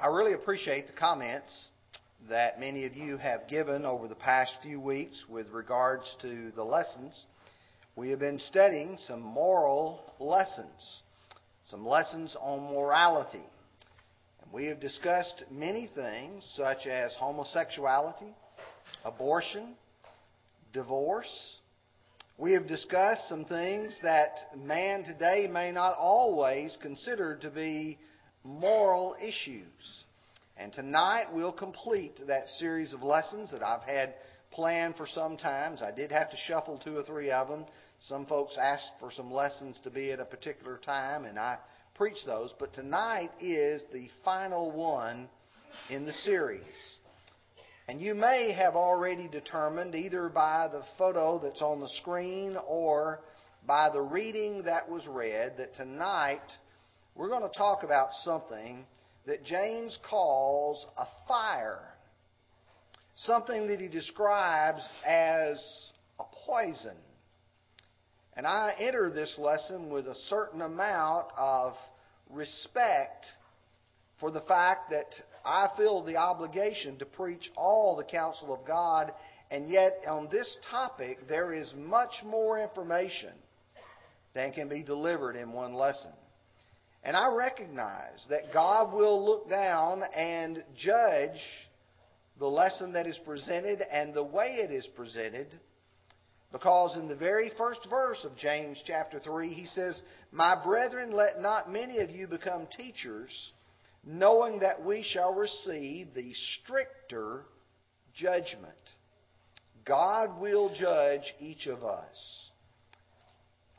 I really appreciate the comments that many of you have given over the past few weeks with regards to the lessons. We have been studying some moral lessons, some lessons on morality. And we have discussed many things such as homosexuality, abortion, divorce. We have discussed some things that man today may not always consider to be moral issues. And tonight we'll complete that series of lessons that I've had planned for some times. I did have to shuffle two or three of them. Some folks asked for some lessons to be at a particular time, and I preached those. But tonight is the final one in the series. And you may have already determined, either by the photo that's on the screen or by the reading that was read, that tonight we're going to talk about something that James calls a fire. Something that he describes as a poison. And I enter this lesson with a certain amount of respect for the fact that I feel the obligation to preach all the counsel of God, and yet on this topic there is much more information than can be delivered in one lesson. And I recognize that God will look down and judge the lesson that is presented and the way it is presented. Because in the very first verse of James chapter 3, he says, My brethren, let not many of you become teachers, knowing that we shall receive the stricter judgment. God will judge each of us.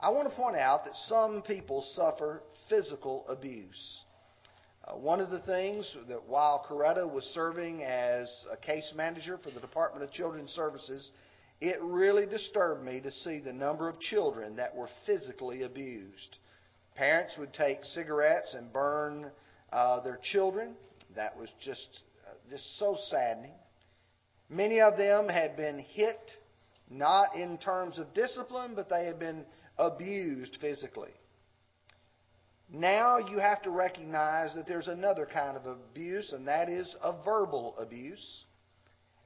I want to point out that some people suffer physical abuse. Uh, one of the things that while Coretta was serving as a case manager for the Department of Children's Services, it really disturbed me to see the number of children that were physically abused. Parents would take cigarettes and burn uh, their children. That was just uh, just so saddening. Many of them had been hit, not in terms of discipline, but they had been abused physically. Now you have to recognize that there's another kind of abuse, and that is a verbal abuse.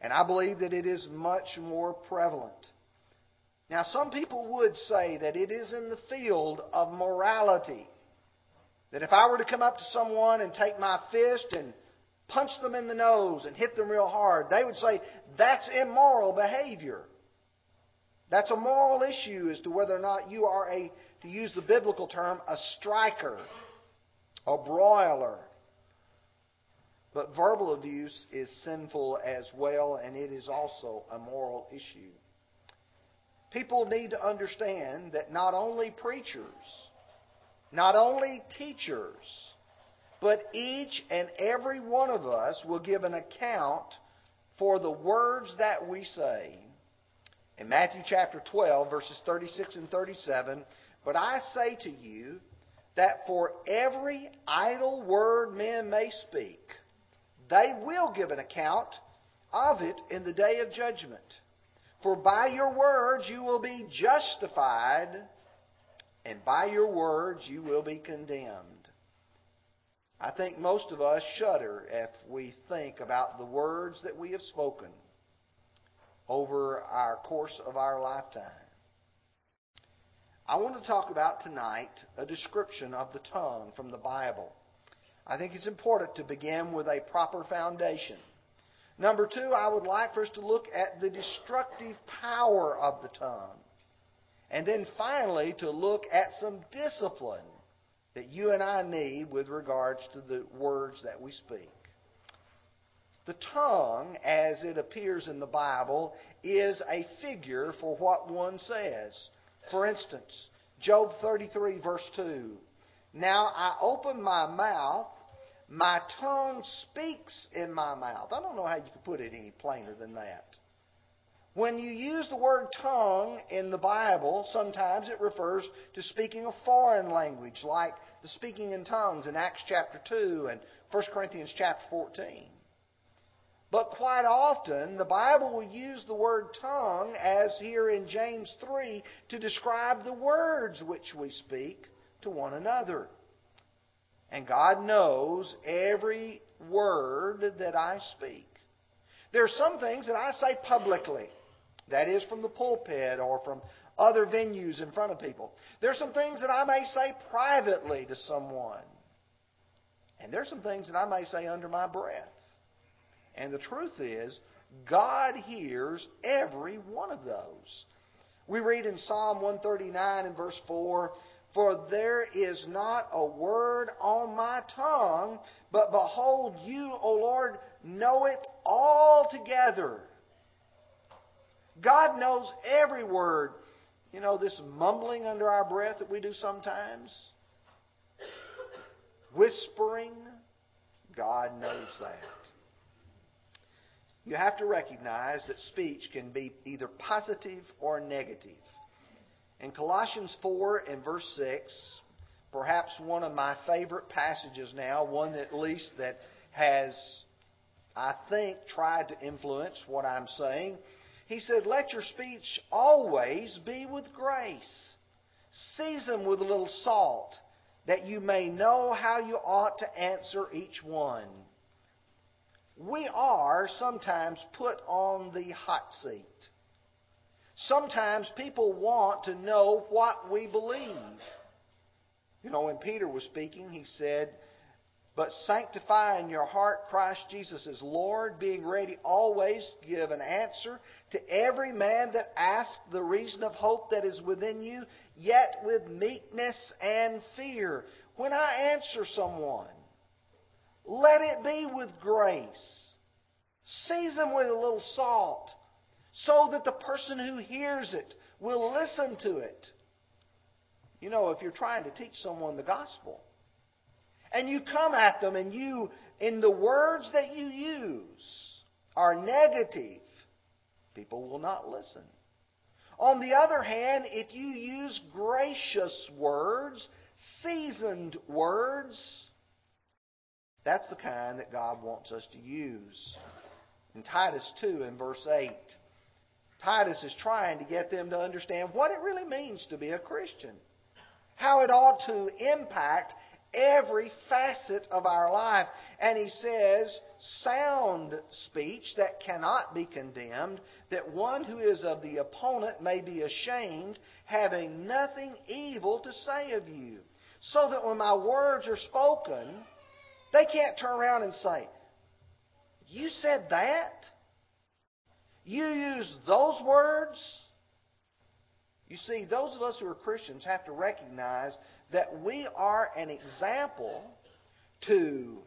And I believe that it is much more prevalent. Now, some people would say that it is in the field of morality. That if I were to come up to someone and take my fist and punch them in the nose and hit them real hard, they would say that's immoral behavior. That's a moral issue as to whether or not you are a, to use the biblical term, a striker, a brawler. But verbal abuse is sinful as well, and it is also a moral issue. People need to understand that not only preachers, not only teachers, but each and every one of us will give an account for the words that we say in Matthew chapter 12, verses 36 and 37, But I say to you that for every idle word men may speak, they will give an account of it in the day of judgment. For by your words you will be justified, and by your words you will be condemned. I think most of us shudder if we think about the words that we have spoken over our course of our lifetime. I want to talk about tonight a description of the tongue from the Bible. I think it's important to begin with a proper foundation. Number two, I would like for us to look at the destructive power of the tongue. And then finally, to look at some discipline that you and I need with regards to the words that we speak. The tongue, as it appears in the Bible, is a figure for what one says. For instance, Job 33, verse 2. Now I open my mouth, my tongue speaks in my mouth. I don't know how you could put it any plainer than that. When you use the word tongue in the Bible, sometimes it refers to speaking a foreign language, like the speaking in tongues in Acts chapter 2 and 1 Corinthians chapter 14. But quite often, the Bible will use the word tongue, as here in James 3, to describe the words which we speak to one another. And God knows every word that I speak. There are some things that I say publicly. That is from the pulpit or from other venues in front of people. There are some things that I may say privately to someone. And there are some things that I may say under my breath. And the truth is, God hears every one of those. We read in Psalm 139 and verse 4 For there is not a word on my tongue, but behold, you, O Lord, know it altogether. God knows every word. You know, this mumbling under our breath that we do sometimes, whispering, God knows that. You have to recognize that speech can be either positive or negative. In Colossians 4 and verse 6, perhaps one of my favorite passages now, one at least that has, I think, tried to influence what I'm saying. He said, Let your speech always be with grace, seasoned with a little salt, that you may know how you ought to answer each one we are sometimes put on the hot seat. Sometimes people want to know what we believe. You know, when Peter was speaking, he said, But sanctify in your heart Christ Jesus as Lord, being ready always to give an answer to every man that asks the reason of hope that is within you, yet with meekness and fear. When I answer someone, let it be with grace. Season with a little salt so that the person who hears it will listen to it. You know, if you're trying to teach someone the gospel and you come at them and you, in the words that you use, are negative, people will not listen. On the other hand, if you use gracious words, seasoned words, that's the kind that God wants us to use. In Titus 2 and verse 8, Titus is trying to get them to understand what it really means to be a Christian, how it ought to impact every facet of our life. And he says, sound speech that cannot be condemned, that one who is of the opponent may be ashamed, having nothing evil to say of you. So that when my words are spoken, they can't turn around and say, You said that? You used those words? You see, those of us who are Christians have to recognize that we are an example to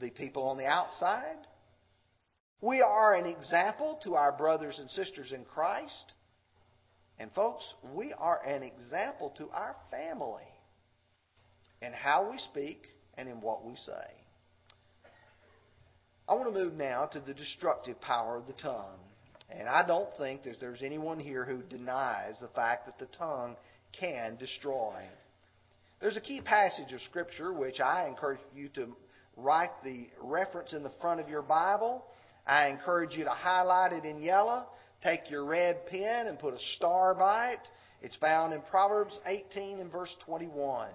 the people on the outside. We are an example to our brothers and sisters in Christ. And, folks, we are an example to our family in how we speak and in what we say. I want to move now to the destructive power of the tongue. And I don't think that there's anyone here who denies the fact that the tongue can destroy. There's a key passage of Scripture which I encourage you to write the reference in the front of your Bible. I encourage you to highlight it in yellow. Take your red pen and put a star by it. It's found in Proverbs 18 and verse 21.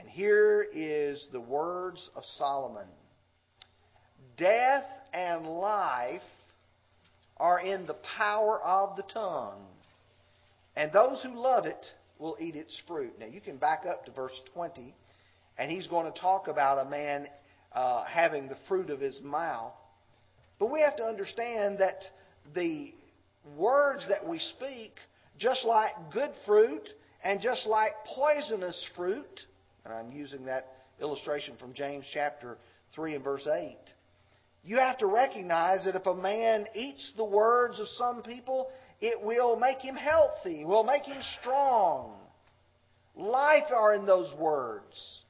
And here is the words of Solomon Death and life are in the power of the tongue, and those who love it will eat its fruit. Now, you can back up to verse 20, and he's going to talk about a man uh, having the fruit of his mouth. But we have to understand that the words that we speak, just like good fruit and just like poisonous fruit, and I'm using that illustration from James chapter 3 and verse 8. You have to recognize that if a man eats the words of some people, it will make him healthy, will make him strong. Life are in those words.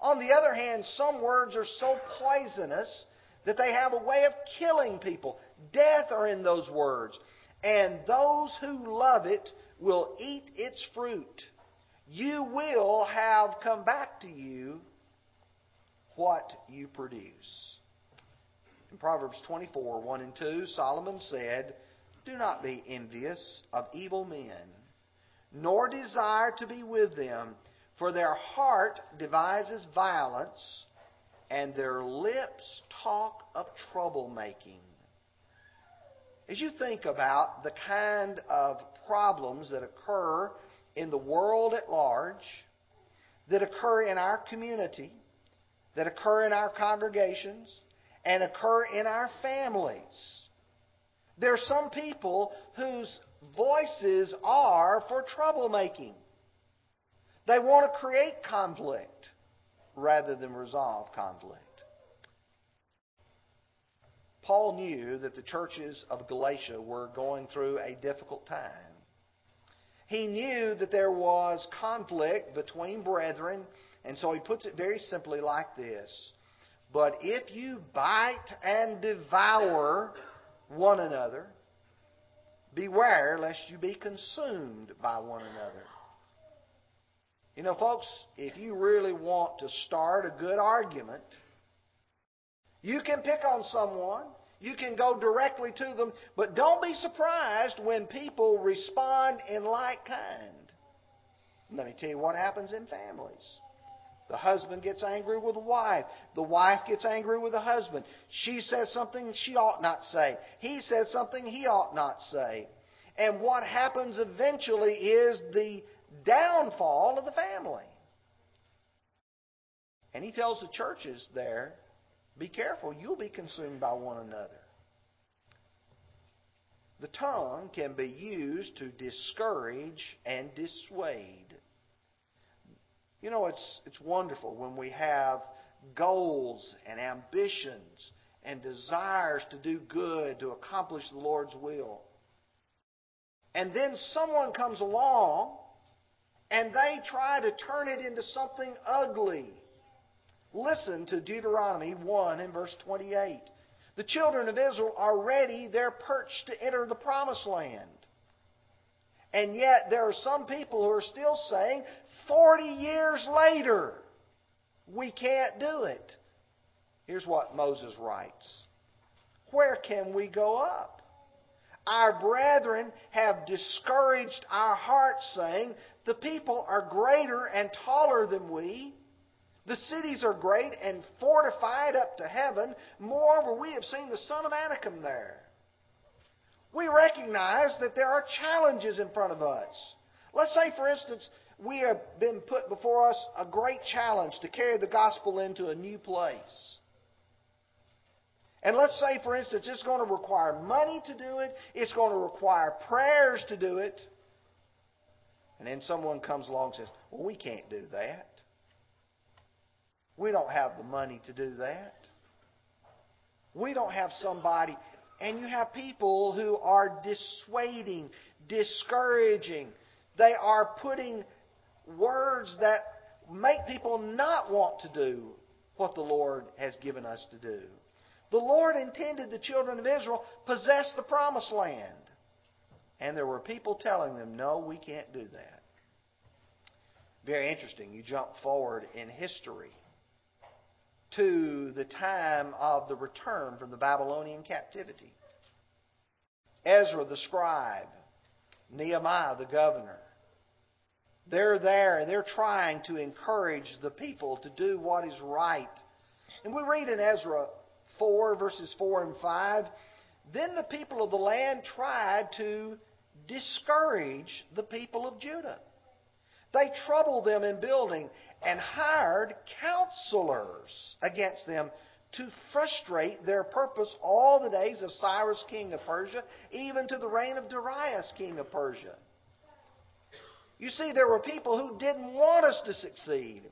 On the other hand, some words are so poisonous that they have a way of killing people. Death are in those words. And those who love it will eat its fruit you will have come back to you what you produce. In Proverbs 24, 1 and 2, Solomon said, Do not be envious of evil men, nor desire to be with them, for their heart devises violence, and their lips talk of troublemaking. As you think about the kind of problems that occur in the world at large, that occur in our community, that occur in our congregations, and occur in our families, there are some people whose voices are for troublemaking. They want to create conflict rather than resolve conflict. Paul knew that the churches of Galatia were going through a difficult time. He knew that there was conflict between brethren, and so he puts it very simply like this But if you bite and devour one another, beware lest you be consumed by one another. You know, folks, if you really want to start a good argument, you can pick on someone. You can go directly to them, but don't be surprised when people respond in like kind. Let me tell you what happens in families. The husband gets angry with the wife. The wife gets angry with the husband. She says something she ought not say. He says something he ought not say. And what happens eventually is the downfall of the family. And he tells the churches there, be careful, you'll be consumed by one another. The tongue can be used to discourage and dissuade. You know, it's, it's wonderful when we have goals and ambitions and desires to do good, to accomplish the Lord's will. And then someone comes along and they try to turn it into something ugly. Listen to Deuteronomy 1 and verse 28. The children of Israel are ready, they're perched to enter the promised land. And yet there are some people who are still saying, 40 years later, we can't do it. Here's what Moses writes Where can we go up? Our brethren have discouraged our hearts, saying, The people are greater and taller than we. The cities are great and fortified up to heaven. Moreover, we have seen the son of Anakim there. We recognize that there are challenges in front of us. Let's say, for instance, we have been put before us a great challenge to carry the gospel into a new place. And let's say, for instance, it's going to require money to do it, it's going to require prayers to do it. And then someone comes along and says, Well, we can't do that. We don't have the money to do that. We don't have somebody. And you have people who are dissuading, discouraging. They are putting words that make people not want to do what the Lord has given us to do. The Lord intended the children of Israel possess the promised land. And there were people telling them, no, we can't do that. Very interesting. You jump forward in history to the time of the return from the Babylonian captivity. Ezra the scribe, Nehemiah the governor, they're there and they're trying to encourage the people to do what is right. And we read in Ezra 4, verses 4 and 5 Then the people of the land tried to discourage the people of Judah. They troubled them in building and hired counselors against them to frustrate their purpose all the days of Cyrus, king of Persia, even to the reign of Darius, king of Persia. You see, there were people who didn't want us to succeed.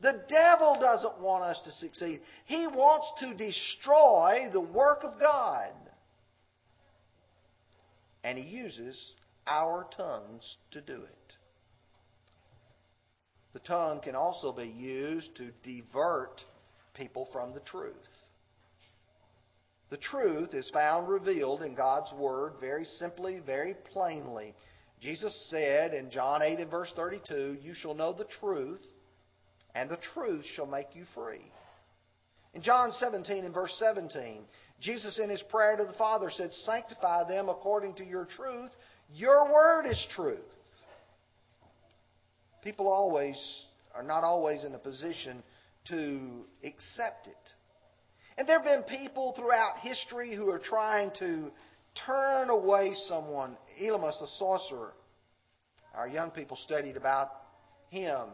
The devil doesn't want us to succeed. He wants to destroy the work of God. And he uses our tongues to do it. The tongue can also be used to divert people from the truth. The truth is found revealed in God's Word very simply, very plainly. Jesus said in John 8 and verse 32, You shall know the truth, and the truth shall make you free. In John 17 and verse 17, Jesus in his prayer to the Father said, Sanctify them according to your truth. Your word is truth. People always are not always in a position to accept it. And there have been people throughout history who are trying to turn away someone. Elymas, the sorcerer. Our young people studied about him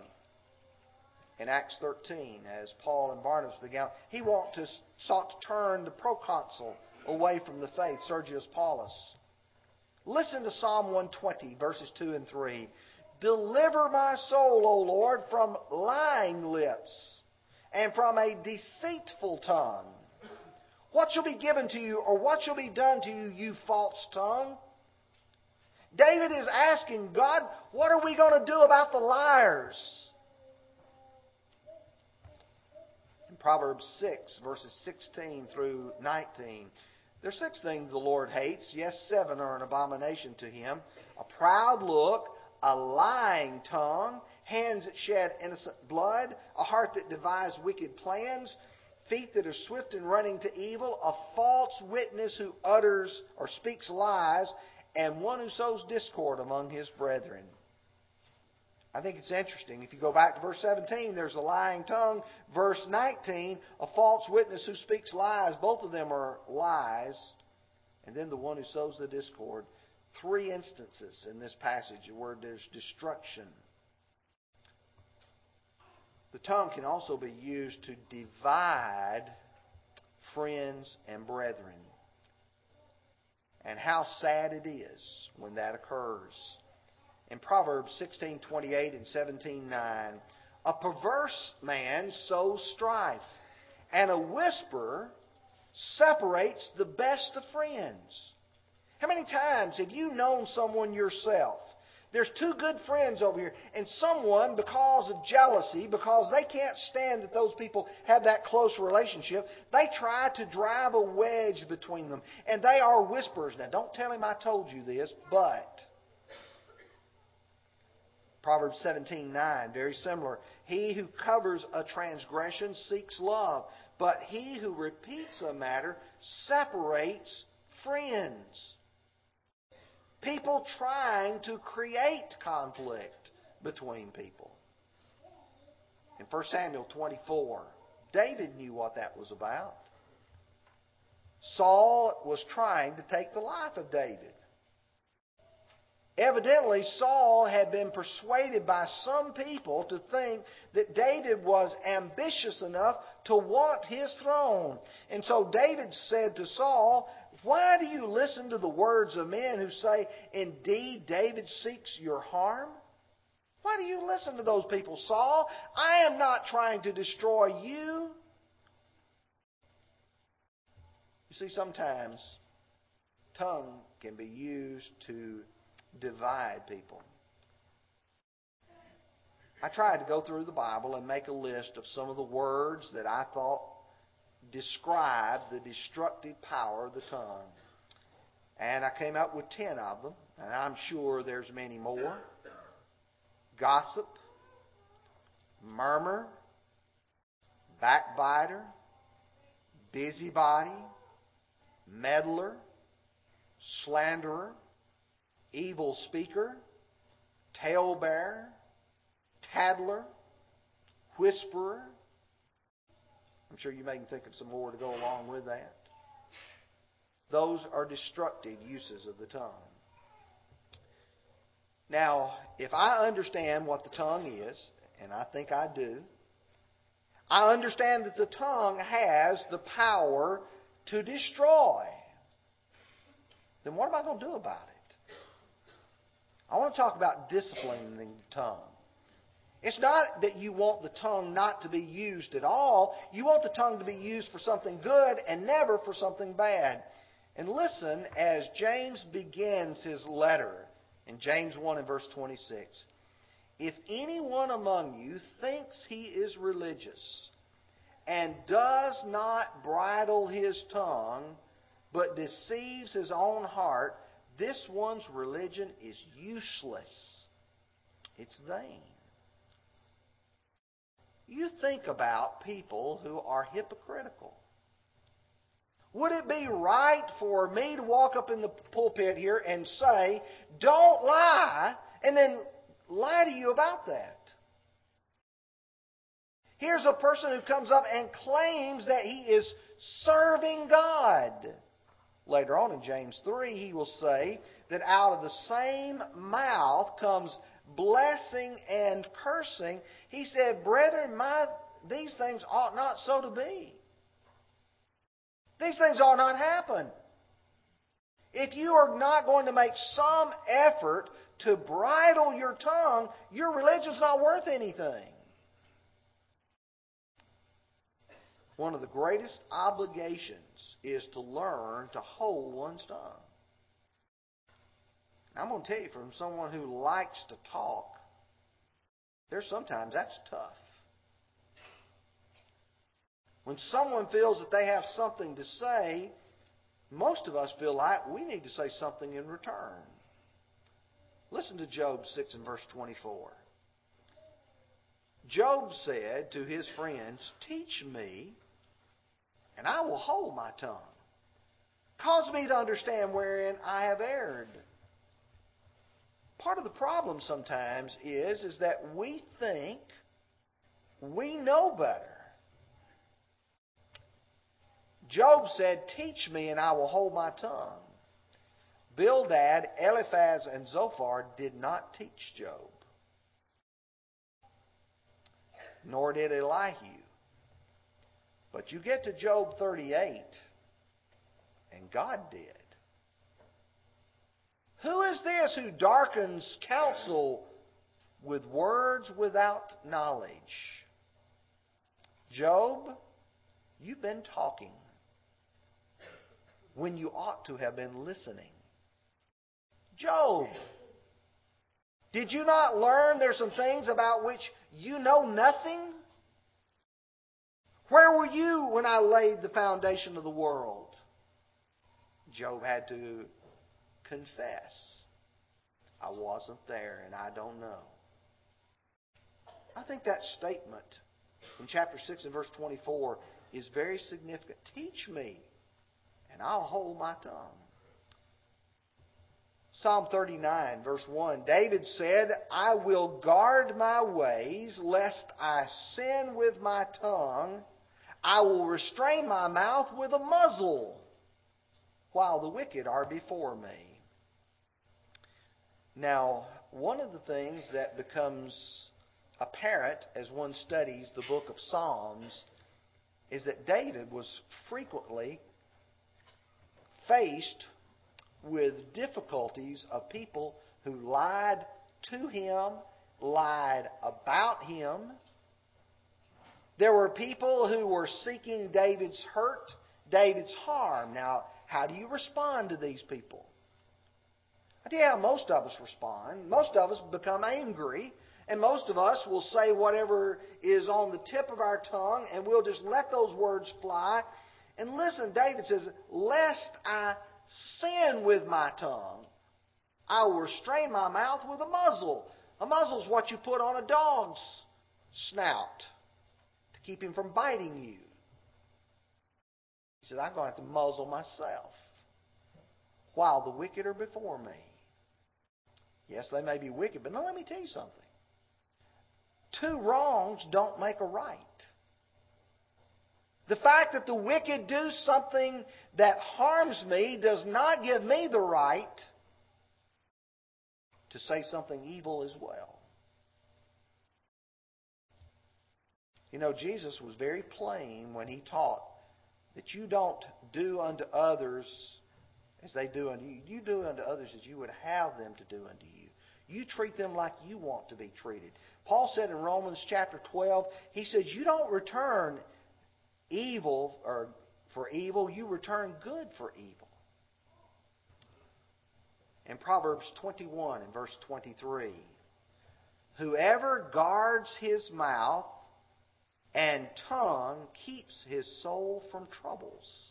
in Acts 13 as Paul and Barnabas began. He to, sought to turn the proconsul away from the faith, Sergius Paulus. Listen to Psalm 120, verses 2 and 3. Deliver my soul, O Lord, from lying lips and from a deceitful tongue. What shall be given to you, or what shall be done to you, you false tongue? David is asking God, what are we going to do about the liars? In Proverbs 6, verses 16 through 19, there are six things the Lord hates. Yes, seven are an abomination to him a proud look, a lying tongue, hands that shed innocent blood, a heart that devises wicked plans, feet that are swift in running to evil, a false witness who utters or speaks lies, and one who sows discord among his brethren. I think it's interesting. If you go back to verse 17, there's a lying tongue. Verse 19, a false witness who speaks lies. Both of them are lies. And then the one who sows the discord. Three instances in this passage where there's destruction. The tongue can also be used to divide friends and brethren. And how sad it is when that occurs in Proverbs 16:28 and 17:9, a perverse man sows strife, and a whisper separates the best of friends. How many times have you known someone yourself? There's two good friends over here, and someone, because of jealousy, because they can't stand that those people have that close relationship, they try to drive a wedge between them. And they are whispers. Now, don't tell him I told you this, but Proverbs 17:9, very similar. He who covers a transgression seeks love, but he who repeats a matter separates friends. People trying to create conflict between people. In 1 Samuel 24, David knew what that was about. Saul was trying to take the life of David. Evidently, Saul had been persuaded by some people to think that David was ambitious enough to want his throne. And so David said to Saul, Why do you listen to the words of men who say, Indeed, David seeks your harm? Why do you listen to those people, Saul? I am not trying to destroy you. You see, sometimes tongue can be used to divide people. I tried to go through the Bible and make a list of some of the words that I thought described the destructive power of the tongue. And I came up with 10 of them, and I'm sure there's many more. Gossip, murmur, backbiter, busybody, meddler, slanderer, evil speaker, talebearer, tattler, whisperer. I'm sure you may think of some more to go along with that. Those are destructive uses of the tongue. Now, if I understand what the tongue is, and I think I do, I understand that the tongue has the power to destroy. Then what am I going to do about it? I want to talk about disciplining the tongue. It's not that you want the tongue not to be used at all. You want the tongue to be used for something good and never for something bad. And listen as James begins his letter in James 1 and verse 26. If anyone among you thinks he is religious and does not bridle his tongue, but deceives his own heart, this one's religion is useless. It's vain. You think about people who are hypocritical. Would it be right for me to walk up in the pulpit here and say, don't lie, and then lie to you about that? Here's a person who comes up and claims that he is serving God. Later on in James 3, he will say that out of the same mouth comes blessing and cursing. He said, Brethren, my, these things ought not so to be. These things ought not happen. If you are not going to make some effort to bridle your tongue, your religion's not worth anything. One of the greatest obligations is to learn to hold one's tongue. I'm going to tell you from someone who likes to talk, there's sometimes that's tough. When someone feels that they have something to say, most of us feel like we need to say something in return. Listen to Job 6 and verse 24. Job said to his friends, Teach me, and I will hold my tongue. Cause me to understand wherein I have erred. Part of the problem sometimes is, is that we think we know better. Job said, Teach me, and I will hold my tongue. Bildad, Eliphaz, and Zophar did not teach Job, nor did Elihu. But you get to Job 38, and God did. Who is this who darkens counsel with words without knowledge? Job, you've been talking when you ought to have been listening. Job, did you not learn there's some things about which you know nothing? Where were you when I laid the foundation of the world? Job had to confess. I wasn't there and I don't know. I think that statement in chapter 6 and verse 24 is very significant. Teach me and I'll hold my tongue. Psalm 39, verse 1 David said, I will guard my ways, lest I sin with my tongue. I will restrain my mouth with a muzzle, while the wicked are before me. Now, one of the things that becomes apparent as one studies the book of Psalms is that David was frequently faced with difficulties of people who lied to him, lied about him. There were people who were seeking David's hurt, David's harm. Now, how do you respond to these people? I tell how most of us respond. Most of us become angry, and most of us will say whatever is on the tip of our tongue, and we'll just let those words fly, and listen, David says, Lest I sin with my tongue, I will restrain my mouth with a muzzle. A muzzle is what you put on a dog's snout to keep him from biting you. He said, I'm going to have to muzzle myself while the wicked are before me. Yes, they may be wicked, but now let me tell you something. Two wrongs don't make a right. The fact that the wicked do something that harms me does not give me the right to say something evil as well. You know, Jesus was very plain when he taught that you don't do unto others as they do unto you. You do unto others as you would have them to do unto you. You treat them like you want to be treated. Paul said in Romans chapter 12, he says, You don't return evil or for evil, you return good for evil. In Proverbs 21 and verse 23, whoever guards his mouth and tongue keeps his soul from troubles.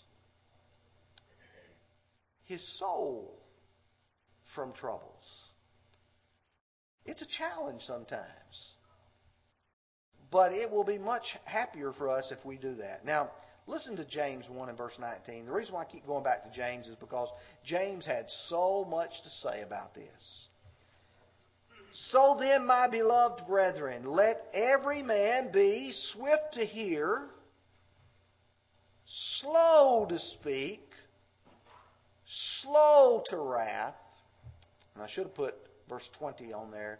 His soul from troubles. It's a challenge sometimes. But it will be much happier for us if we do that. Now, listen to James 1 and verse 19. The reason why I keep going back to James is because James had so much to say about this. So then, my beloved brethren, let every man be swift to hear, slow to speak, slow to wrath. And I should have put verse 20 on there.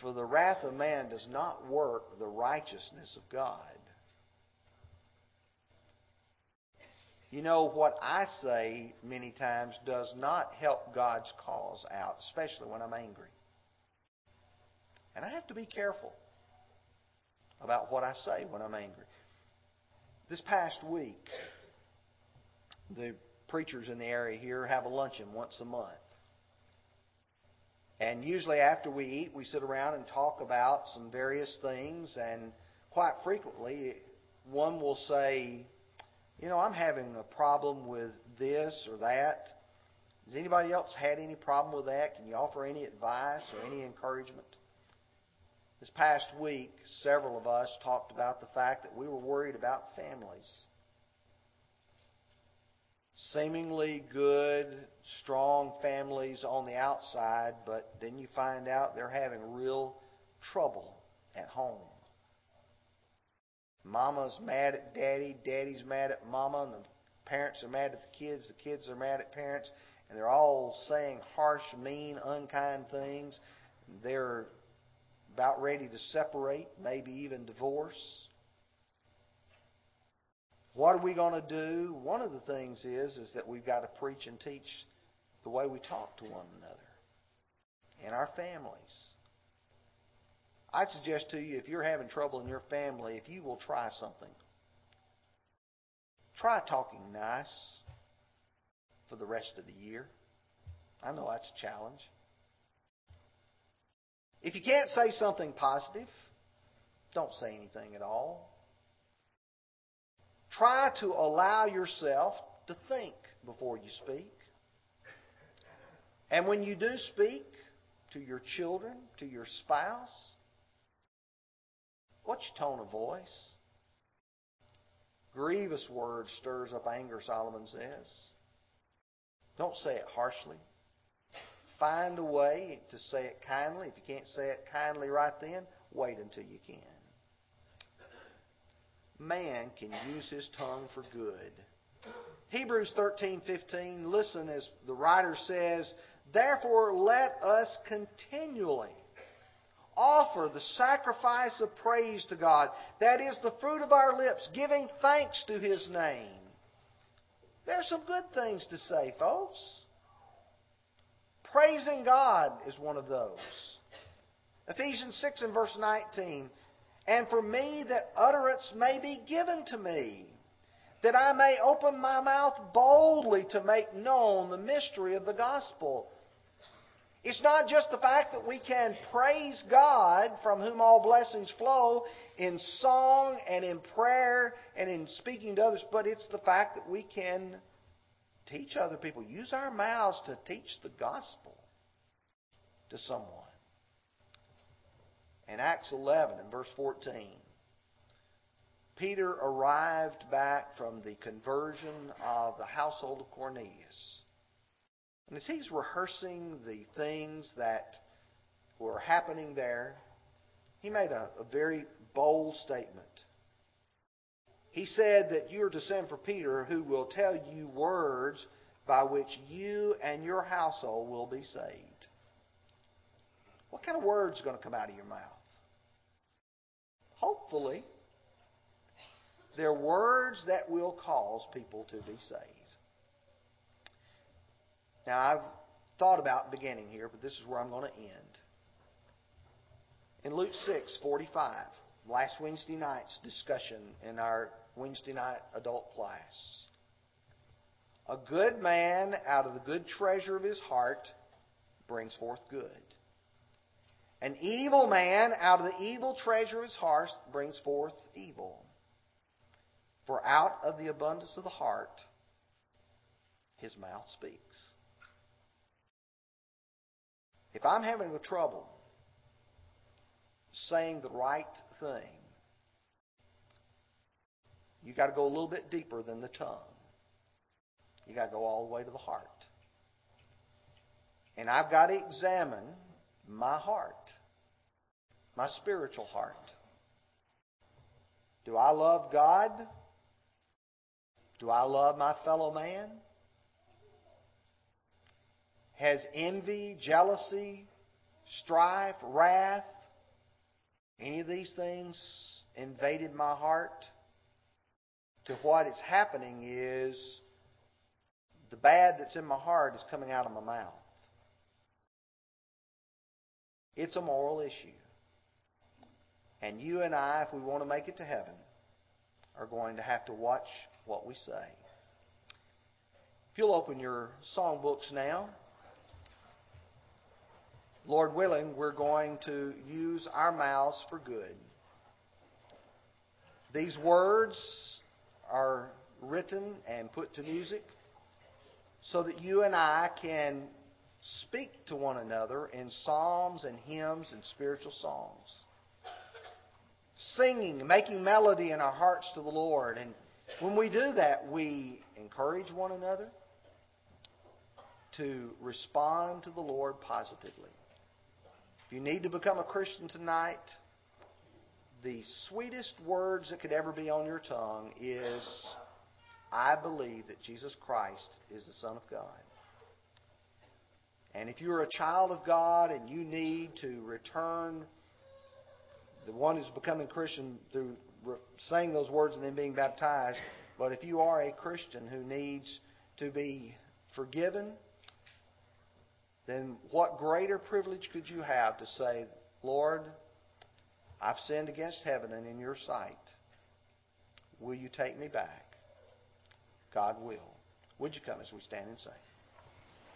For the wrath of man does not work the righteousness of God. You know, what I say many times does not help God's cause out, especially when I'm angry. And I have to be careful about what I say when I'm angry. This past week, the preachers in the area here have a luncheon once a month. And usually after we eat, we sit around and talk about some various things. And quite frequently, one will say, you know, I'm having a problem with this or that. Has anybody else had any problem with that? Can you offer any advice or any encouragement? This past week, several of us talked about the fact that we were worried about families. Seemingly good, strong families on the outside, but then you find out they're having real trouble at home. Mama's mad at daddy, daddy's mad at mama, and the parents are mad at the kids, the kids are mad at parents, and they're all saying harsh, mean, unkind things. They're about ready to separate, maybe even divorce. What are we going to do? One of the things is is that we've got to preach and teach the way we talk to one another in our families. I'd suggest to you if you're having trouble in your family, if you will try something, try talking nice for the rest of the year. I know that's a challenge. If you can't say something positive, don't say anything at all. Try to allow yourself to think before you speak. And when you do speak to your children, to your spouse, What's your tone of voice? Grievous words stirs up anger, Solomon says. Don't say it harshly. Find a way to say it kindly. If you can't say it kindly right then, wait until you can. Man can use his tongue for good. Hebrews 13:15 listen as the writer says, "Therefore let us continually offer the sacrifice of praise to God. That is the fruit of our lips, giving thanks to His name. There's some good things to say, folks. Praising God is one of those. Ephesians 6 and verse 19. And for me that utterance may be given to me, that I may open my mouth boldly to make known the mystery of the gospel it's not just the fact that we can praise God, from whom all blessings flow, in song and in prayer and in speaking to others, but it's the fact that we can teach other people, use our mouths to teach the gospel to someone. In Acts 11 and verse 14, Peter arrived back from the conversion of the household of Cornelius. And as he's rehearsing the things that were happening there, he made a, a very bold statement. He said that you are to send for Peter, who will tell you words by which you and your household will be saved. What kind of words are going to come out of your mouth? Hopefully, they're words that will cause people to be saved. Now, I've thought about beginning here, but this is where I'm going to end. In Luke 6 45, last Wednesday night's discussion in our Wednesday night adult class. A good man out of the good treasure of his heart brings forth good. An evil man out of the evil treasure of his heart brings forth evil. For out of the abundance of the heart, his mouth speaks. If I'm having trouble saying the right thing, you got to go a little bit deeper than the tongue. You got to go all the way to the heart. And I've got to examine my heart, my spiritual heart. Do I love God? Do I love my fellow man? Has envy, jealousy, strife, wrath, any of these things invaded my heart? To what is happening is the bad that's in my heart is coming out of my mouth. It's a moral issue. And you and I, if we want to make it to heaven, are going to have to watch what we say. If you'll open your songbooks now, Lord willing, we're going to use our mouths for good. These words are written and put to music so that you and I can speak to one another in psalms and hymns and spiritual songs. Singing, making melody in our hearts to the Lord. And when we do that, we encourage one another to respond to the Lord positively. If you need to become a Christian tonight, the sweetest words that could ever be on your tongue is, I believe that Jesus Christ is the Son of God. And if you're a child of God and you need to return the one who's becoming Christian through saying those words and then being baptized, but if you are a Christian who needs to be forgiven, then what greater privilege could you have to say, Lord, I've sinned against heaven and in your sight. Will you take me back? God will. Would you come as we stand and sing?